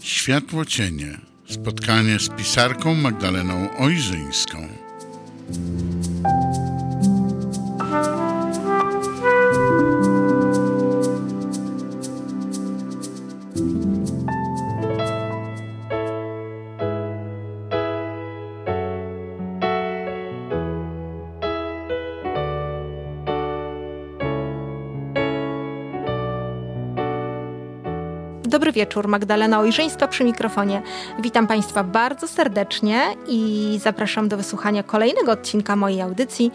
Światło cienie. Spotkanie z pisarką Magdaleną Ojrzyńską. Wieczór, Magdalena Ojrzyńska przy mikrofonie. Witam Państwa bardzo serdecznie i zapraszam do wysłuchania kolejnego odcinka mojej audycji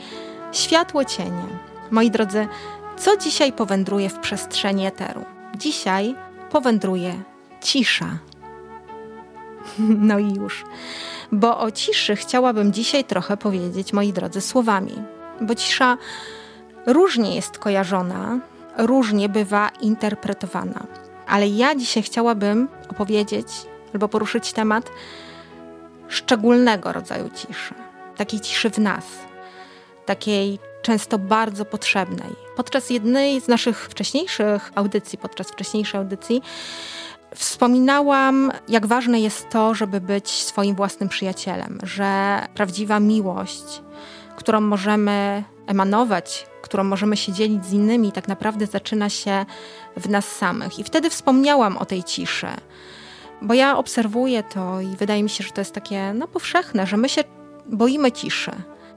Światło Cienie. Moi drodzy, co dzisiaj powędruje w przestrzeni eteru? Dzisiaj powędruje cisza. No i już. Bo o ciszy chciałabym dzisiaj trochę powiedzieć, moi drodzy, słowami. Bo cisza różnie jest kojarzona, różnie bywa interpretowana. Ale ja dzisiaj chciałabym opowiedzieć albo poruszyć temat szczególnego rodzaju ciszy. Takiej ciszy w nas, takiej często bardzo potrzebnej. Podczas jednej z naszych wcześniejszych audycji, podczas wcześniejszej audycji, wspominałam, jak ważne jest to, żeby być swoim własnym przyjacielem, że prawdziwa miłość, którą możemy emanować, którą możemy się dzielić z innymi, tak naprawdę zaczyna się w nas samych. I wtedy wspomniałam o tej ciszy, bo ja obserwuję to i wydaje mi się, że to jest takie no, powszechne, że my się boimy ciszy.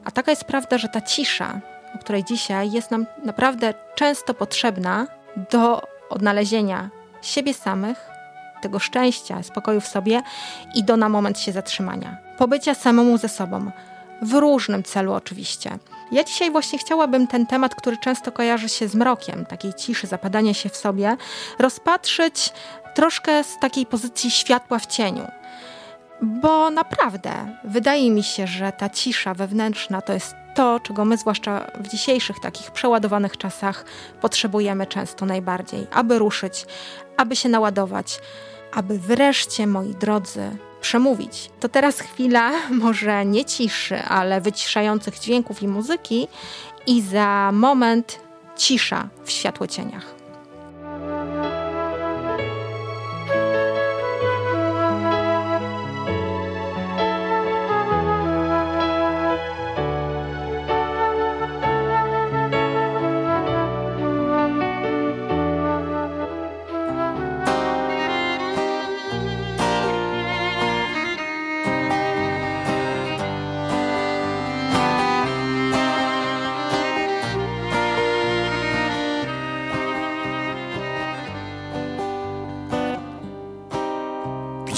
A taka jest prawda, że ta cisza, o której dzisiaj jest nam naprawdę często potrzebna do odnalezienia siebie samych, tego szczęścia, spokoju w sobie i do na moment się zatrzymania. Pobycia samemu ze sobą. W różnym celu oczywiście. Ja dzisiaj właśnie chciałabym ten temat, który często kojarzy się z mrokiem, takiej ciszy, zapadania się w sobie, rozpatrzyć troszkę z takiej pozycji światła w cieniu. Bo naprawdę wydaje mi się, że ta cisza wewnętrzna to jest to, czego my, zwłaszcza w dzisiejszych takich przeładowanych czasach, potrzebujemy często najbardziej, aby ruszyć, aby się naładować, aby wreszcie, moi drodzy, przemówić. To teraz chwila może nie ciszy, ale wyciszających dźwięków i muzyki i za moment cisza w światłocieniach.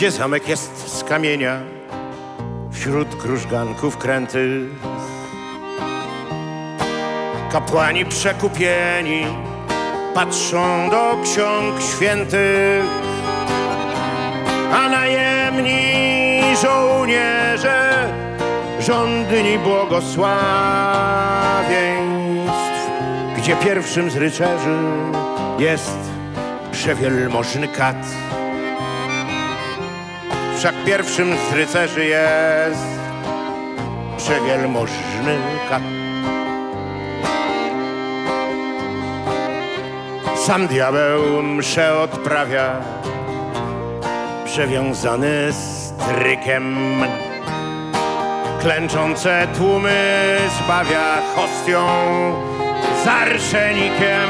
Gdzie zamek jest z kamienia Wśród krużganków kręty. Kapłani przekupieni Patrzą do ksiąg świętych A najemni żołnierze Rządni błogosławieństw Gdzie pierwszym z rycerzy Jest przewielmożny kat Wszak pierwszym z rycerzy jest przewielmożny kat. Sam diabeł mszę odprawia, przewiązany strykiem. Klęczące tłumy zbawia hostią z arszenikiem.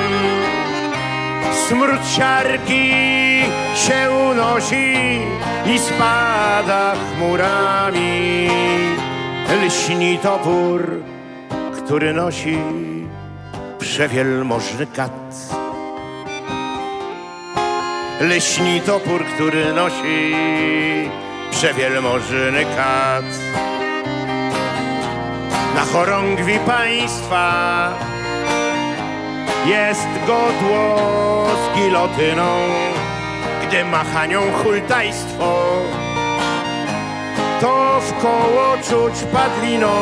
Smród siarki się unosi i spada chmurami. Lśni topór, który nosi przewielmożny kat. Lśni topór, który nosi przewielmożny kat. Na chorągwi państwa jest godło z gilotyną gdy machanią hultajstwo, to w koło czuć padliną.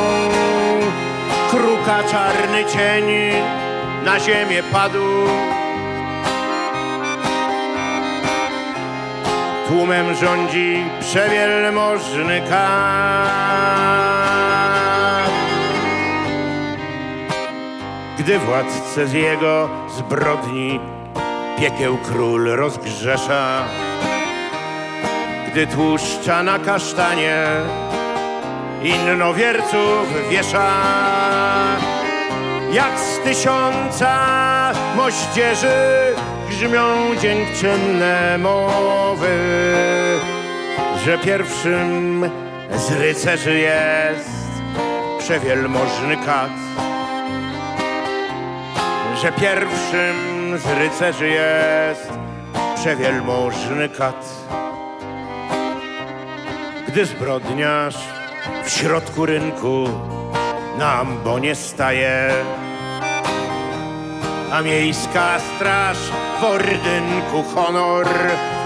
Kruka czarny cień na ziemię padł. Tłumem rządzi przewielmożny kat. gdy władcę z jego zbrodni piekieł król rozgrzesza, gdy tłuszcza na kasztanie innowierców wiesza. Jak z tysiąca moździerzy grzmią dziękczynne mowy, że pierwszym z rycerzy jest przewielmożny kat, że pierwszym z rycerzy jest przewielmożny kat. Gdy zbrodniarz w środku rynku na ambonie staje, a miejska straż w ordynku honor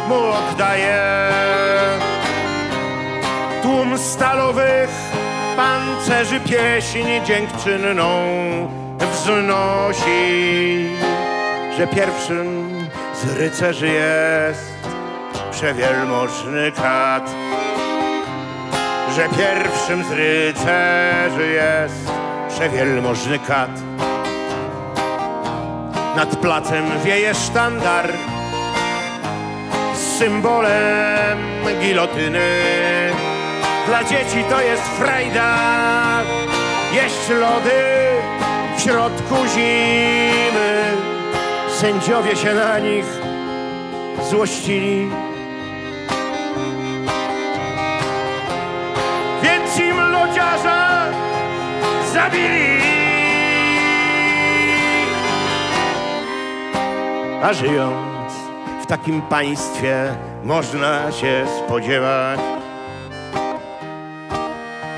mu oddaje. Tłum stalowych pancerzy pieśń dziękczynną wznosi, że pierwszym z rycerzy jest przewielmożny kat, że pierwszym z rycerzy jest przewielmożny kat. Nad placem wieje sztandar z symbolem gilotyny. Dla dzieci to jest frajda, jeść lody w środku zimy. Sędziowie się na nich złościli. Więc im lodziarza zabili. A żyjąc w takim państwie można się spodziewać,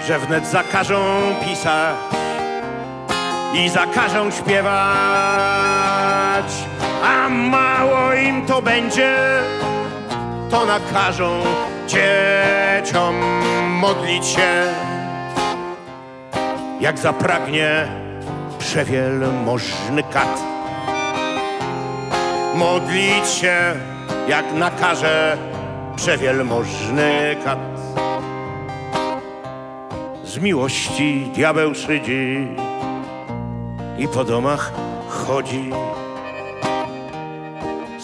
że wnet zakażą pisać i zakażą śpiewać, a mało im to będzie, to nakażą dzieciom modlić się, jak zapragnie przewielmożny kat. Modlić się, jak nakaże przewielmożny kat. Z miłości diabeł szydzi i po domach chodzi.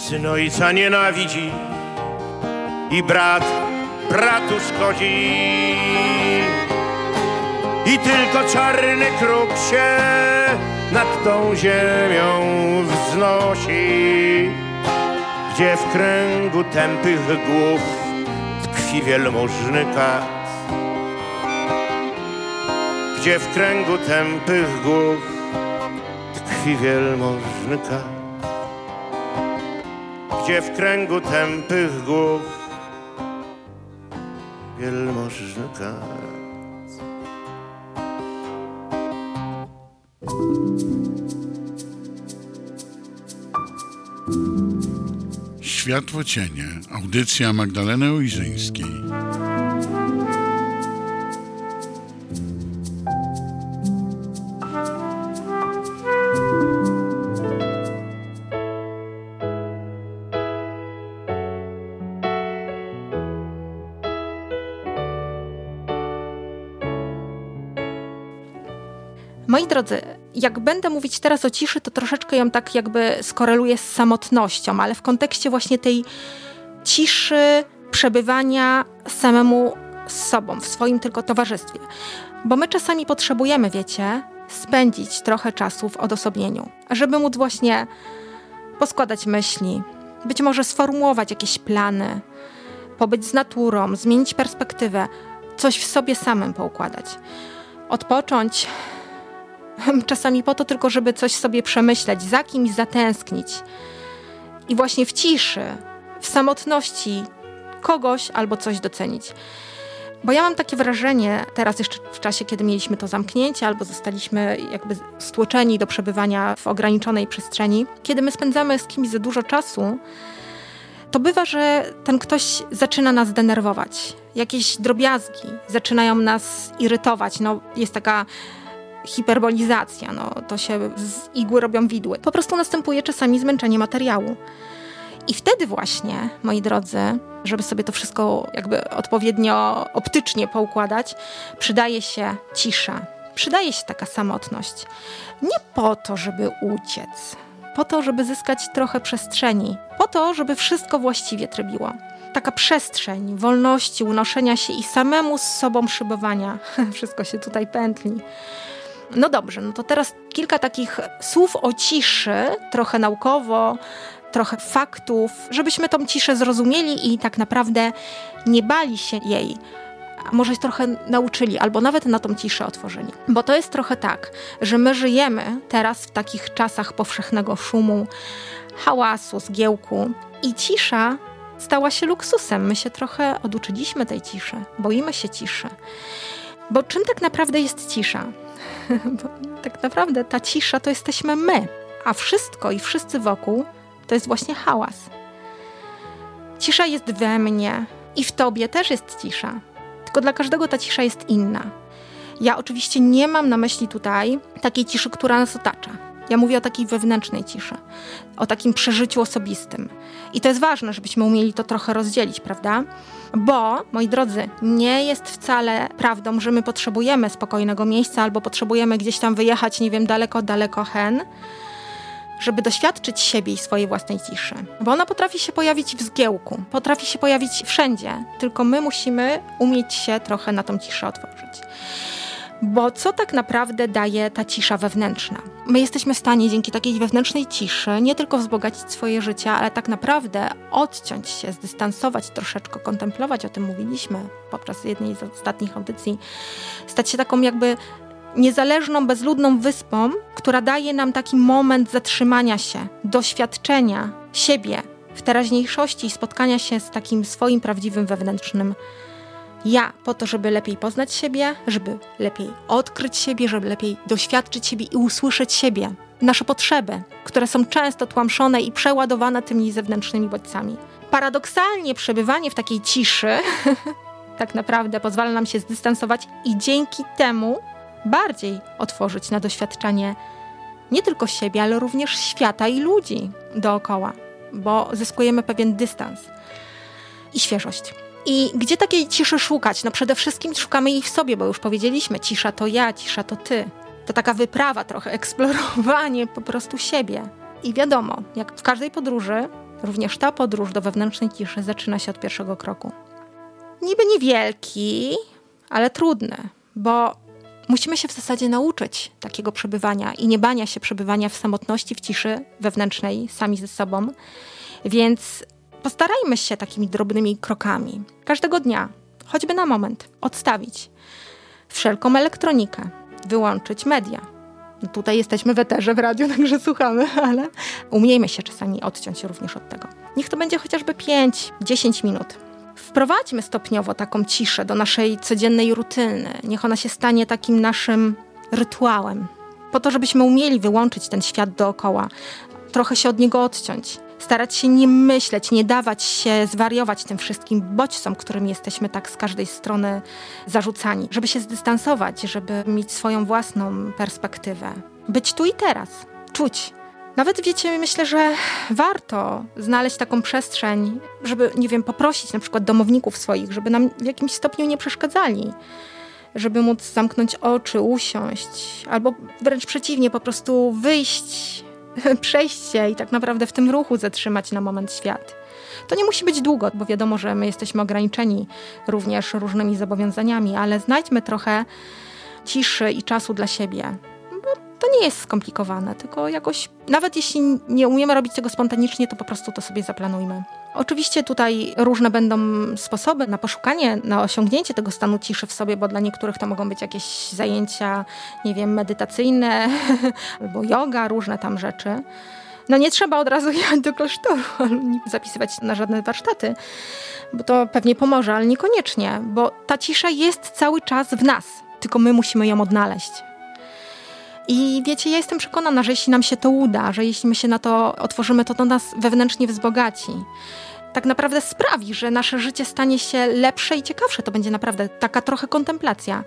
Syn ojca nienawidzi i brat bratu szkodzi. I tylko czarny kruk się nad tą ziemią wznosi, gdzie w kręgu tępych głów tkwi wielmożny kat. Gdzie w kręgu tępych głów tkwi wielmożny kat. Gdzie w kręgu tępych głów wielmożny kat. Światło cienie. Audycja Magdaleny Ujrzyńskiej. Jak będę mówić teraz o ciszy, to troszeczkę ją tak jakby skoreluję z samotnością, ale w kontekście właśnie tej ciszy, przebywania samemu z sobą, w swoim tylko towarzystwie. Bo my czasami potrzebujemy, wiecie, spędzić trochę czasu w odosobnieniu, żeby móc właśnie poskładać myśli, być może sformułować jakieś plany, pobyć z naturą, zmienić perspektywę, coś w sobie samym poukładać. Odpocząć, czasami po to tylko, żeby coś sobie przemyśleć, za kimś zatęsknić. I właśnie w ciszy, w samotności kogoś albo coś docenić. Bo ja mam takie wrażenie, teraz jeszcze w czasie, kiedy mieliśmy to zamknięcie, albo zostaliśmy jakby stłoczeni do przebywania w ograniczonej przestrzeni, kiedy my spędzamy z kimś za dużo czasu, to bywa, że ten ktoś zaczyna nas denerwować. Jakieś drobiazgi zaczynają nas irytować. No, jest taka hiperbolizacja, no, to się z igły robią widły. Po prostu następuje czasami zmęczenie materiału. I wtedy właśnie, moi drodzy, żeby sobie to wszystko jakby odpowiednio optycznie poukładać, przydaje się cisza. przydaje się taka samotność. Nie po to, żeby uciec, po to, żeby zyskać trochę przestrzeni, po to, żeby wszystko właściwie trybiło. Taka przestrzeń wolności, unoszenia się i samemu z sobą szybowania. Wszystko się tutaj pętli. No dobrze, no to teraz kilka takich słów o ciszy, trochę naukowo, trochę faktów, żebyśmy tą ciszę zrozumieli i tak naprawdę nie bali się jej a może trochę nauczyli, albo nawet na tą ciszę otworzyli. Bo to jest trochę tak, że my żyjemy teraz w takich czasach powszechnego szumu, hałasu, zgiełku i cisza stała się luksusem. My się trochę oduczyliśmy tej ciszy, boimy się ciszy. Bo czym tak naprawdę jest cisza? Bo tak naprawdę ta cisza to jesteśmy my, a wszystko i wszyscy wokół to jest właśnie hałas. Cisza jest we mnie i w tobie też jest cisza. Tylko dla każdego ta cisza jest inna. Ja oczywiście nie mam na myśli tutaj takiej ciszy, która nas otacza. Ja mówię o takiej wewnętrznej ciszy, o takim przeżyciu osobistym. I to jest ważne, żebyśmy umieli to trochę rozdzielić, prawda? Bo, moi drodzy, nie jest wcale prawdą, że my potrzebujemy spokojnego miejsca albo potrzebujemy gdzieś tam wyjechać, nie wiem, daleko, daleko hen, żeby doświadczyć siebie i swojej własnej ciszy. Bo ona potrafi się pojawić w zgiełku, potrafi się pojawić wszędzie, tylko my musimy umieć się trochę na tą ciszę otworzyć. Bo co tak naprawdę daje ta cisza wewnętrzna? My jesteśmy w stanie dzięki takiej wewnętrznej ciszy nie tylko wzbogacić swoje życie, ale tak naprawdę odciąć się, zdystansować troszeczkę, kontemplować, o tym mówiliśmy podczas jednej z ostatnich audycji, stać się taką jakby niezależną, bezludną wyspą, która daje nam taki moment zatrzymania się, doświadczenia siebie w teraźniejszości i spotkania się z takim swoim prawdziwym wewnętrznym ja, po to, żeby lepiej poznać siebie, żeby lepiej odkryć siebie, żeby lepiej doświadczyć siebie i usłyszeć siebie. Nasze potrzeby, które są często tłamszone i przeładowane tymi zewnętrznymi bodźcami. Paradoksalnie przebywanie w takiej ciszy tak naprawdę pozwala nam się zdystansować i dzięki temu bardziej otworzyć na doświadczenie nie tylko siebie, ale również świata i ludzi dookoła, bo zyskujemy pewien dystans i świeżość. I gdzie takiej ciszy szukać? No przede wszystkim szukamy jej w sobie, bo już powiedzieliśmy, cisza to ja, cisza to ty. To taka wyprawa trochę, eksplorowanie po prostu siebie. I wiadomo, jak w każdej podróży, również ta podróż do wewnętrznej ciszy zaczyna się od pierwszego kroku. Niby niewielki, ale trudny, bo musimy się w zasadzie nauczyć takiego przebywania i nie bania się przebywania w samotności, w ciszy wewnętrznej, sami ze sobą. Więc postarajmy się takimi drobnymi krokami. Każdego dnia, choćby na moment, odstawić wszelką elektronikę, wyłączyć media. No tutaj jesteśmy w eterze w radiu, także słuchamy, ale umiejmy się czasami odciąć również od tego. Niech to będzie chociażby 5-10 minut wprowadźmy stopniowo taką ciszę do naszej codziennej rutyny. Niech ona się stanie takim naszym rytuałem. Po to, żebyśmy umieli wyłączyć ten świat dookoła, trochę się od niego odciąć. Starać się nie myśleć, nie dawać się zwariować tym wszystkim bodźcom, którym jesteśmy tak z każdej strony zarzucani. Żeby się zdystansować, żeby mieć swoją własną perspektywę. Być tu i teraz. Czuć, nawet wiecie, myślę, że warto znaleźć taką przestrzeń, żeby, nie wiem, poprosić na przykład domowników swoich, żeby nam w jakimś stopniu nie przeszkadzali, żeby móc zamknąć oczy, usiąść, albo wręcz przeciwnie, po prostu wyjść, przejść się i tak naprawdę w tym ruchu zatrzymać na moment świat. To nie musi być długo, bo wiadomo, że my jesteśmy ograniczeni również różnymi zobowiązaniami, ale znajdźmy trochę ciszy i czasu dla siebie to nie jest skomplikowane, tylko jakoś, nawet jeśli nie umiemy robić tego spontanicznie, to po prostu to sobie zaplanujmy. Oczywiście tutaj różne będą sposoby na poszukanie, na osiągnięcie tego stanu ciszy w sobie, bo dla niektórych to mogą być jakieś zajęcia, nie wiem, medytacyjne albo yoga, różne tam rzeczy. No nie trzeba od razu jechać do klasztoru, zapisywać na żadne warsztaty, bo to pewnie pomoże, ale niekoniecznie, bo ta cisza jest cały czas w nas, tylko my musimy ją odnaleźć. I wiecie, ja jestem przekonana, że jeśli nam się to uda, że jeśli my się na to otworzymy, to to nas wewnętrznie wzbogaci. Tak naprawdę sprawi, że nasze życie stanie się lepsze i ciekawsze. To będzie naprawdę taka trochę kontemplacja.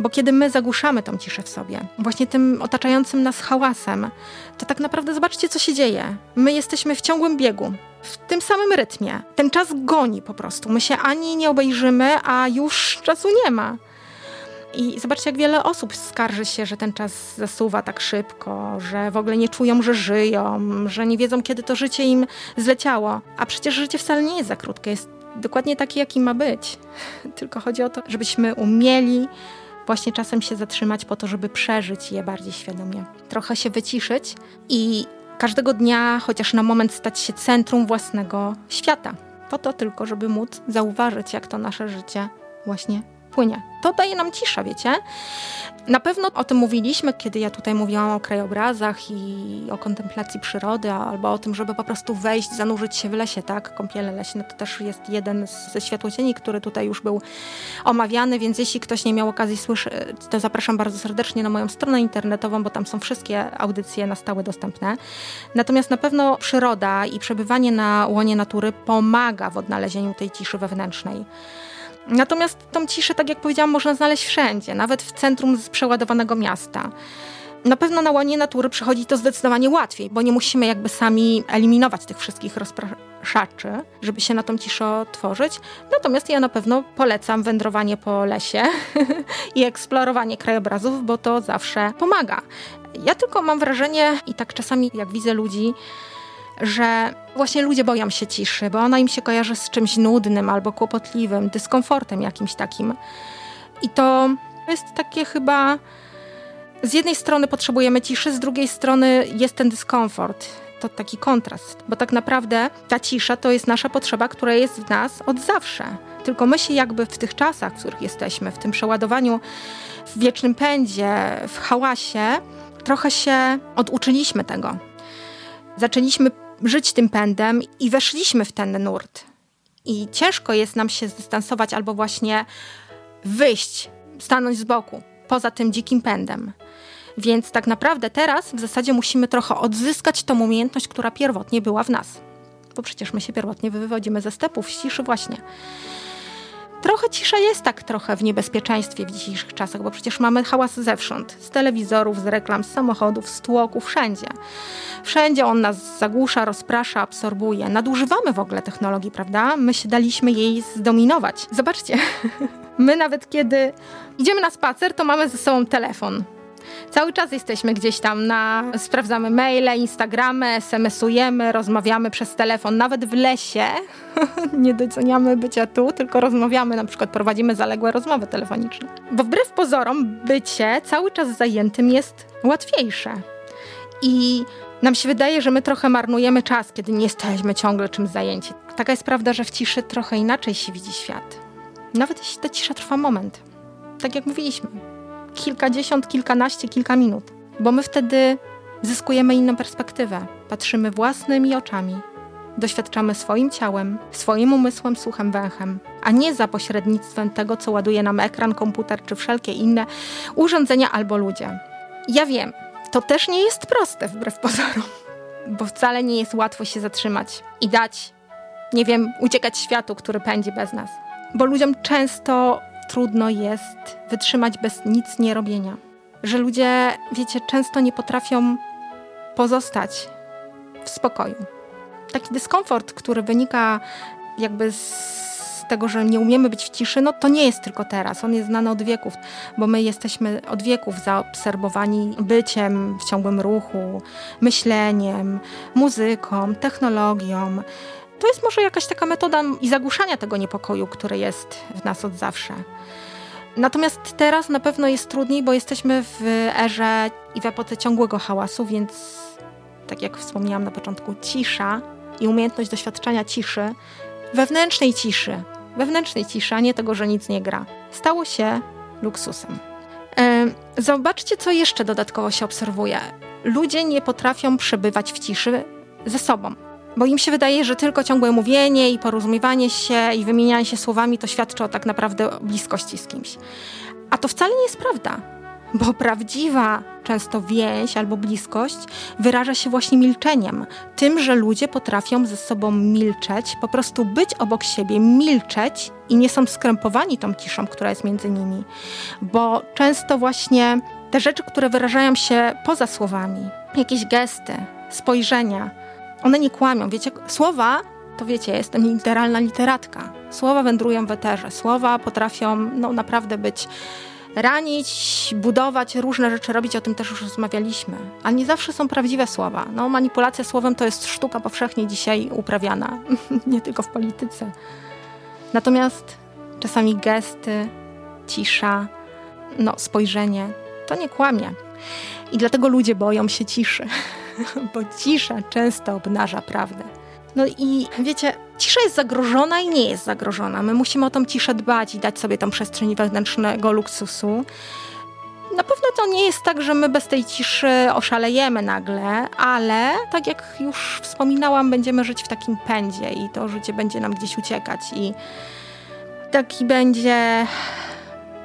Bo kiedy my zagłuszamy tą ciszę w sobie, właśnie tym otaczającym nas hałasem, to tak naprawdę zobaczcie, co się dzieje. My jesteśmy w ciągłym biegu, w tym samym rytmie. Ten czas goni po prostu. My się ani nie obejrzymy, a już czasu nie ma. I zobaczcie, jak wiele osób skarży się, że ten czas zasuwa tak szybko, że w ogóle nie czują, że żyją, że nie wiedzą, kiedy to życie im zleciało. A przecież życie wcale nie jest za krótkie, jest dokładnie takie, jaki ma być. Tylko chodzi o to, żebyśmy umieli właśnie czasem się zatrzymać po to, żeby przeżyć je bardziej świadomie. Trochę się wyciszyć i każdego dnia chociaż na moment stać się centrum własnego świata. Po to tylko, żeby móc zauważyć, jak to nasze życie właśnie płynie. To daje nam cisza, wiecie? Na pewno o tym mówiliśmy, kiedy ja tutaj mówiłam o krajobrazach i o kontemplacji przyrody, albo o tym, żeby po prostu wejść, zanurzyć się w lesie, tak? Kąpiele leśne to też jest jeden ze światłocieni, który tutaj już był omawiany, więc jeśli ktoś nie miał okazji słyszeć, to zapraszam bardzo serdecznie na moją stronę internetową, bo tam są wszystkie audycje na stałe dostępne. Natomiast na pewno przyroda i przebywanie na łonie natury pomaga w odnalezieniu tej ciszy wewnętrznej. Natomiast tą ciszę, tak jak powiedziałam, można znaleźć wszędzie, nawet w centrum przeładowanego miasta. Na pewno na łonie natury przychodzi to zdecydowanie łatwiej, bo nie musimy jakby sami eliminować tych wszystkich rozpraszaczy, żeby się na tą ciszę otworzyć. Natomiast ja na pewno polecam wędrowanie po lesie i eksplorowanie krajobrazów, bo to zawsze pomaga. Ja tylko mam wrażenie, i tak czasami jak widzę ludzi, że właśnie ludzie boją się ciszy, bo ona im się kojarzy z czymś nudnym albo kłopotliwym, dyskomfortem jakimś takim. I to jest takie chyba. Z jednej strony potrzebujemy ciszy, z drugiej strony jest ten dyskomfort. To taki kontrast, bo tak naprawdę ta cisza to jest nasza potrzeba, która jest w nas od zawsze. Tylko my się jakby w tych czasach, w których jesteśmy, w tym przeładowaniu, w wiecznym pędzie, w hałasie, trochę się oduczyliśmy tego. Zaczęliśmy żyć tym pędem i weszliśmy w ten nurt. I ciężko jest nam się zdystansować albo właśnie wyjść, stanąć z boku, poza tym dzikim pędem. Więc tak naprawdę teraz w zasadzie musimy trochę odzyskać tą umiejętność, która pierwotnie była w nas. Bo przecież my się pierwotnie wywodzimy ze stepów, z ciszy właśnie. Trochę cisza jest tak trochę w niebezpieczeństwie w dzisiejszych czasach, bo przecież mamy hałas zewsząd. Z telewizorów, z reklam, z samochodów, z tłoku, wszędzie. Wszędzie on nas zagłusza, rozprasza, absorbuje. Nadużywamy w ogóle technologii, prawda? My się daliśmy jej zdominować. Zobaczcie, my nawet kiedy idziemy na spacer, to mamy ze sobą telefon. Cały czas jesteśmy gdzieś tam na, sprawdzamy maile, Instagramy, SMS-ujemy, rozmawiamy przez telefon, nawet w lesie. nie doceniamy bycia tu, tylko rozmawiamy, na przykład prowadzimy zaległe rozmowy telefoniczne. Bo wbrew pozorom, bycie cały czas zajętym jest łatwiejsze. I nam się wydaje, że my trochę marnujemy czas, kiedy nie jesteśmy ciągle czymś zajęci. Taka jest prawda, że w ciszy trochę inaczej się widzi świat. Nawet jeśli ta cisza trwa moment. Tak jak mówiliśmy, kilkadziesiąt, kilkanaście, kilka minut. Bo my wtedy zyskujemy inną perspektywę. Patrzymy własnymi oczami, doświadczamy swoim ciałem, swoim umysłem, słuchem, węchem, a nie za pośrednictwem tego, co ładuje nam ekran, komputer czy wszelkie inne urządzenia albo ludzie. Ja wiem, to też nie jest proste wbrew pozorom, bo wcale nie jest łatwo się zatrzymać i dać, nie wiem, uciekać światu, który pędzi bez nas. Bo ludziom często trudno jest wytrzymać bez nic nie robienia. Że ludzie, wiecie, często nie potrafią pozostać w spokoju. Taki dyskomfort, który wynika jakby z tego, że nie umiemy być w ciszy, no to nie jest tylko teraz. On jest znany od wieków, bo my jesteśmy od wieków zaobserwowani byciem w ciągłym ruchu, myśleniem, muzyką, technologią. To jest może jakaś taka metoda i zagłuszania tego niepokoju, który jest w nas od zawsze. Natomiast teraz na pewno jest trudniej, bo jesteśmy w erze i w epoce ciągłego hałasu, więc tak jak wspomniałam na początku, cisza i umiejętność doświadczania ciszy, wewnętrznej ciszy, wewnętrznej ciszy, a nie tego, że nic nie gra, stało się luksusem. Zobaczcie, co jeszcze dodatkowo się obserwuje. Ludzie nie potrafią przebywać w ciszy ze sobą bo im się wydaje, że tylko ciągłe mówienie i porozumiewanie się i wymienianie się słowami to świadczy o tak naprawdę bliskości z kimś. A to wcale nie jest prawda, bo prawdziwa często więź albo bliskość wyraża się właśnie milczeniem. Tym, że ludzie potrafią ze sobą milczeć, po prostu być obok siebie, milczeć i nie są skrępowani tą ciszą, która jest między nimi. Bo często właśnie te rzeczy, które wyrażają się poza słowami, jakieś gesty, spojrzenia, one nie kłamią. Wiecie, słowa, to wiecie, jestem literalna literatka. Słowa wędrują w eterze. Słowa potrafią no, naprawdę być ranić, budować, różne rzeczy robić, o tym też już rozmawialiśmy. Ale nie zawsze są prawdziwe słowa. No, manipulacja słowem to jest sztuka powszechnie dzisiaj uprawiana, nie tylko w polityce. Natomiast czasami gesty, cisza, no, spojrzenie to nie kłamie. I dlatego ludzie boją się ciszy, bo cisza często obnaża prawdę. No i wiecie, cisza jest zagrożona i nie jest zagrożona. My musimy o tą ciszę dbać i dać sobie tą przestrzeń wewnętrznego luksusu. Na pewno to nie jest tak, że my bez tej ciszy oszalejemy nagle, ale tak jak już wspominałam, będziemy żyć w takim pędzie i to życie będzie nam gdzieś uciekać i taki będzie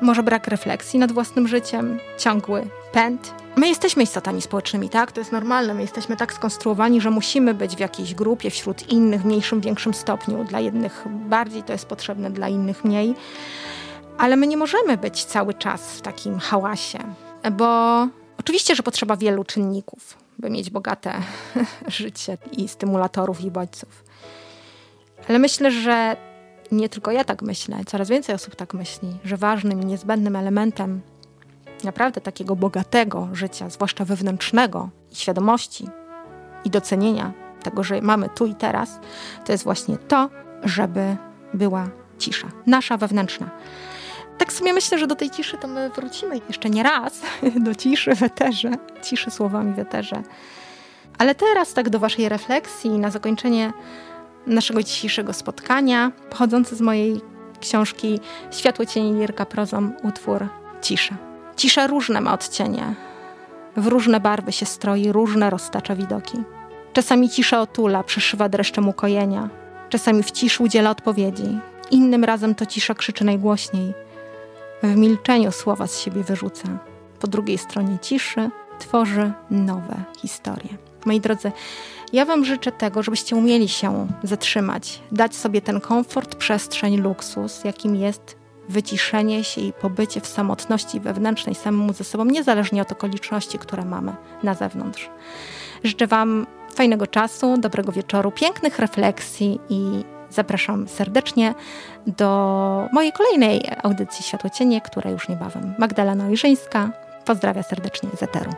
może brak refleksji nad własnym życiem, ciągły pęd. My jesteśmy istotami społecznymi, tak? To jest normalne. My jesteśmy tak skonstruowani, że musimy być w jakiejś grupie wśród innych w mniejszym, większym stopniu. Dla jednych bardziej to jest potrzebne, dla innych mniej. Ale my nie możemy być cały czas w takim hałasie, bo oczywiście, że potrzeba wielu czynników, by mieć bogate życie i stymulatorów i bodźców. Ale myślę, że nie tylko ja tak myślę, coraz więcej osób tak myśli, że ważnym i niezbędnym elementem naprawdę takiego bogatego życia, zwłaszcza wewnętrznego i świadomości i docenienia tego, że mamy tu i teraz, to jest właśnie to, żeby była cisza, nasza wewnętrzna. Tak sobie myślę, że do tej ciszy to my wrócimy jeszcze nie raz, do ciszy w eterze, ciszy słowami w eterze. Ale teraz tak do waszej refleksji na zakończenie naszego dzisiejszego spotkania, pochodzący z mojej książki Światło cieni Lirka prozą utwór Cisza. Cisza różne ma odcienie. W różne barwy się stroi, różne roztacza widoki. Czasami cisza otula, przeszywa dreszczem ukojenia. Czasami w ciszy udziela odpowiedzi. Innym razem to cisza krzyczy najgłośniej. W milczeniu słowa z siebie wyrzuca. Po drugiej stronie ciszy tworzy nowe historie. Moi drodzy, ja Wam życzę tego, żebyście umieli się zatrzymać, dać sobie ten komfort, przestrzeń, luksus, jakim jest wyciszenie się i pobycie w samotności wewnętrznej samemu ze sobą, niezależnie od okoliczności, które mamy na zewnątrz. Życzę Wam fajnego czasu, dobrego wieczoru, pięknych refleksji i zapraszam serdecznie do mojej kolejnej audycji Światłocienie, która już niebawem. Magdalena Ojrzyńska. Pozdrawiam serdecznie z Eteru.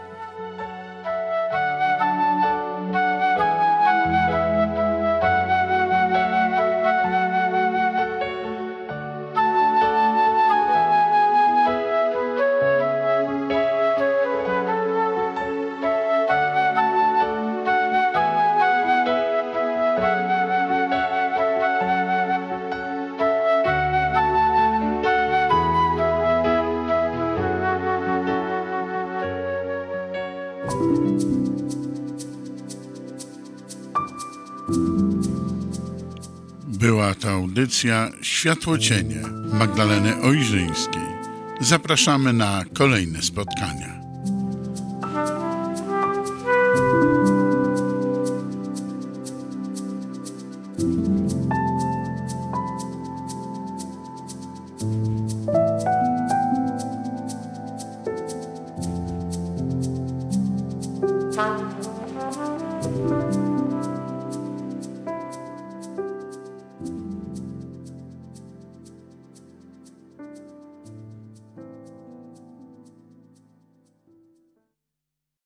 Była to audycja Światłocienie Magdaleny Ojrzyńskiej. Zapraszamy na kolejne spotkania.